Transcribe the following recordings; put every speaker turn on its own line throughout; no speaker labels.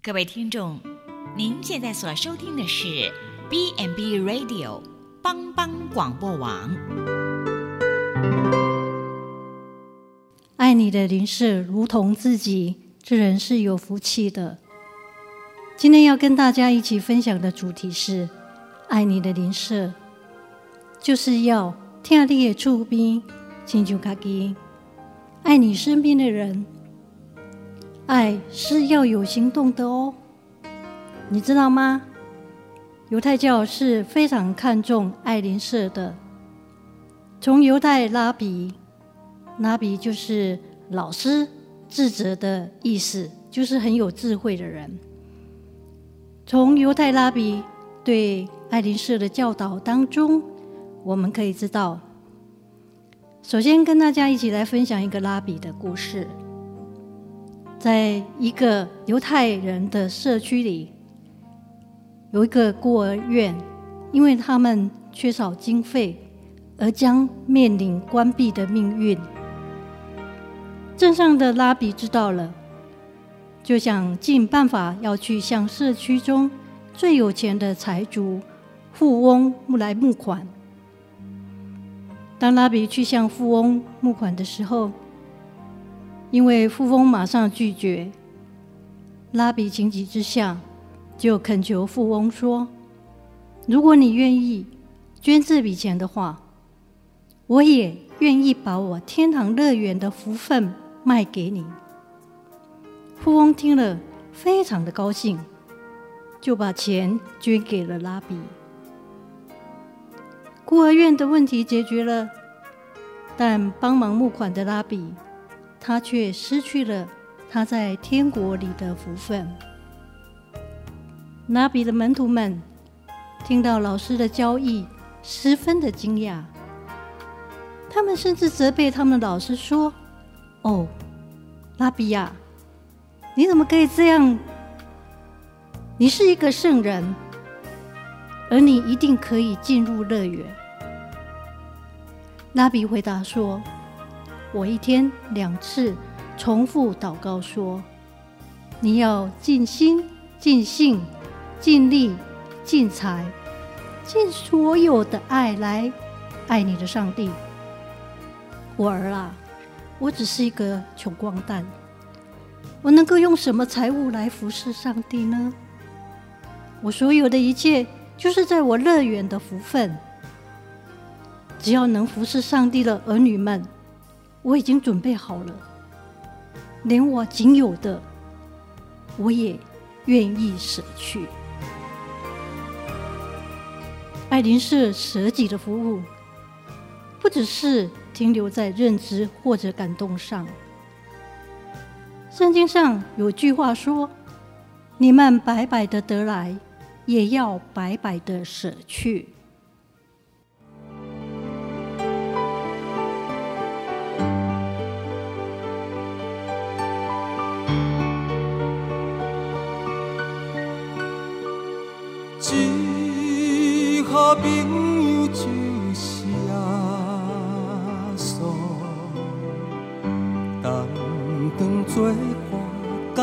各位听众，您现在所收听的是 B n B Radio 帮帮广播网。
爱你的邻舍如同自己，这人是有福气的。今天要跟大家一起分享的主题是：爱你的邻舍，就是要听你的厝边，亲像家己，爱你身边的人。爱是要有行动的哦，你知道吗？犹太教是非常看重爱邻舍的。从犹太拉比，拉比就是老师、智者的意思，就是很有智慧的人。从犹太拉比对爱邻舍的教导当中，我们可以知道，首先跟大家一起来分享一个拉比的故事。在一个犹太人的社区里，有一个孤儿院，因为他们缺少经费，而将面临关闭的命运。镇上的拉比知道了，就想尽办法要去向社区中最有钱的财主、富翁来募款。当拉比去向富翁募款的时候，因为富翁马上拒绝，拉比情急之下就恳求富翁说：“如果你愿意捐这笔钱的话，我也愿意把我天堂乐园的福分卖给你。”富翁听了非常的高兴，就把钱捐给了拉比。孤儿院的问题解决了，但帮忙募款的拉比。他却失去了他在天国里的福分。拉比的门徒们听到老师的交易，十分的惊讶。他们甚至责备他们的老师说：“哦，拉比呀，你怎么可以这样？你是一个圣人，而你一定可以进入乐园。”拉比回答说。我一天两次重复祷告说：“你要尽心、尽性、尽力、尽财，尽所有的爱来爱你的上帝。”我儿啊，我只是一个穷光蛋，我能够用什么财物来服侍上帝呢？我所有的一切就是在我乐园的福分，只要能服侍上帝的儿女们。我已经准备好了，连我仅有的，我也愿意舍去。爱邻舍舍己的服务，不只是停留在认知或者感动上。圣经上有句话说：“你们白白的得来，也要白白的舍去。”
朋友就是耶稣，同当作伴甲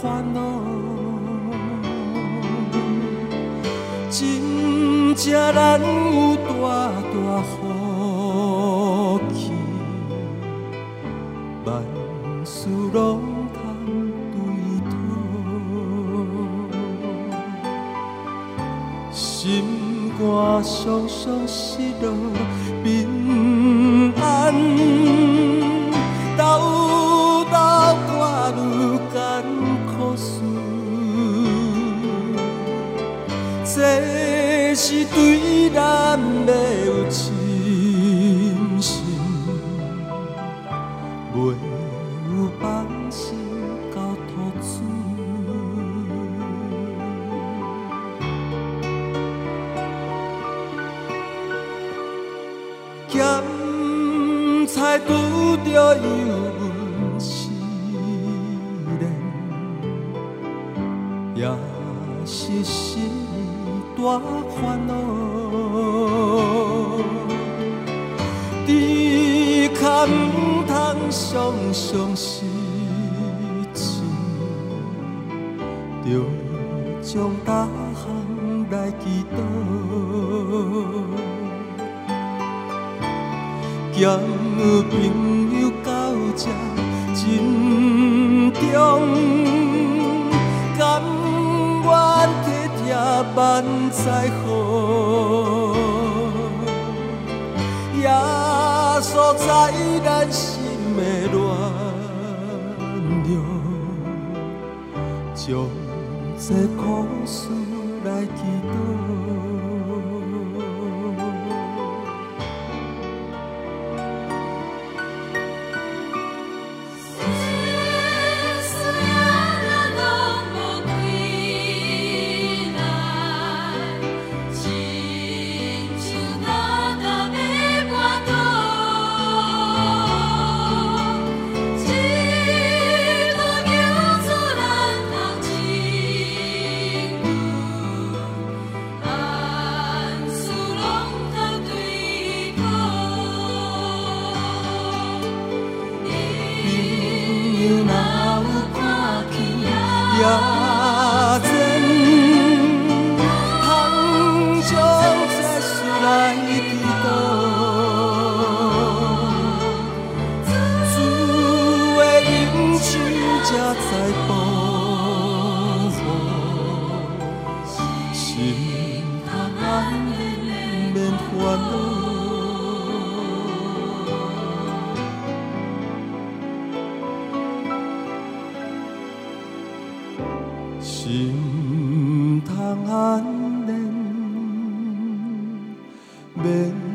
烦恼，真正难有大大福气，万事拢我双双失落平安，斗斗我愈艰苦事，这是对咱的有情咸菜拄着油温试炼，也是心大烦恼。只可唔通常常失志，就将大项来祈祷，交朋友到这珍重，甘愿替听万载好，也锁在咱心的乱。将这苦事来祈祷。bed.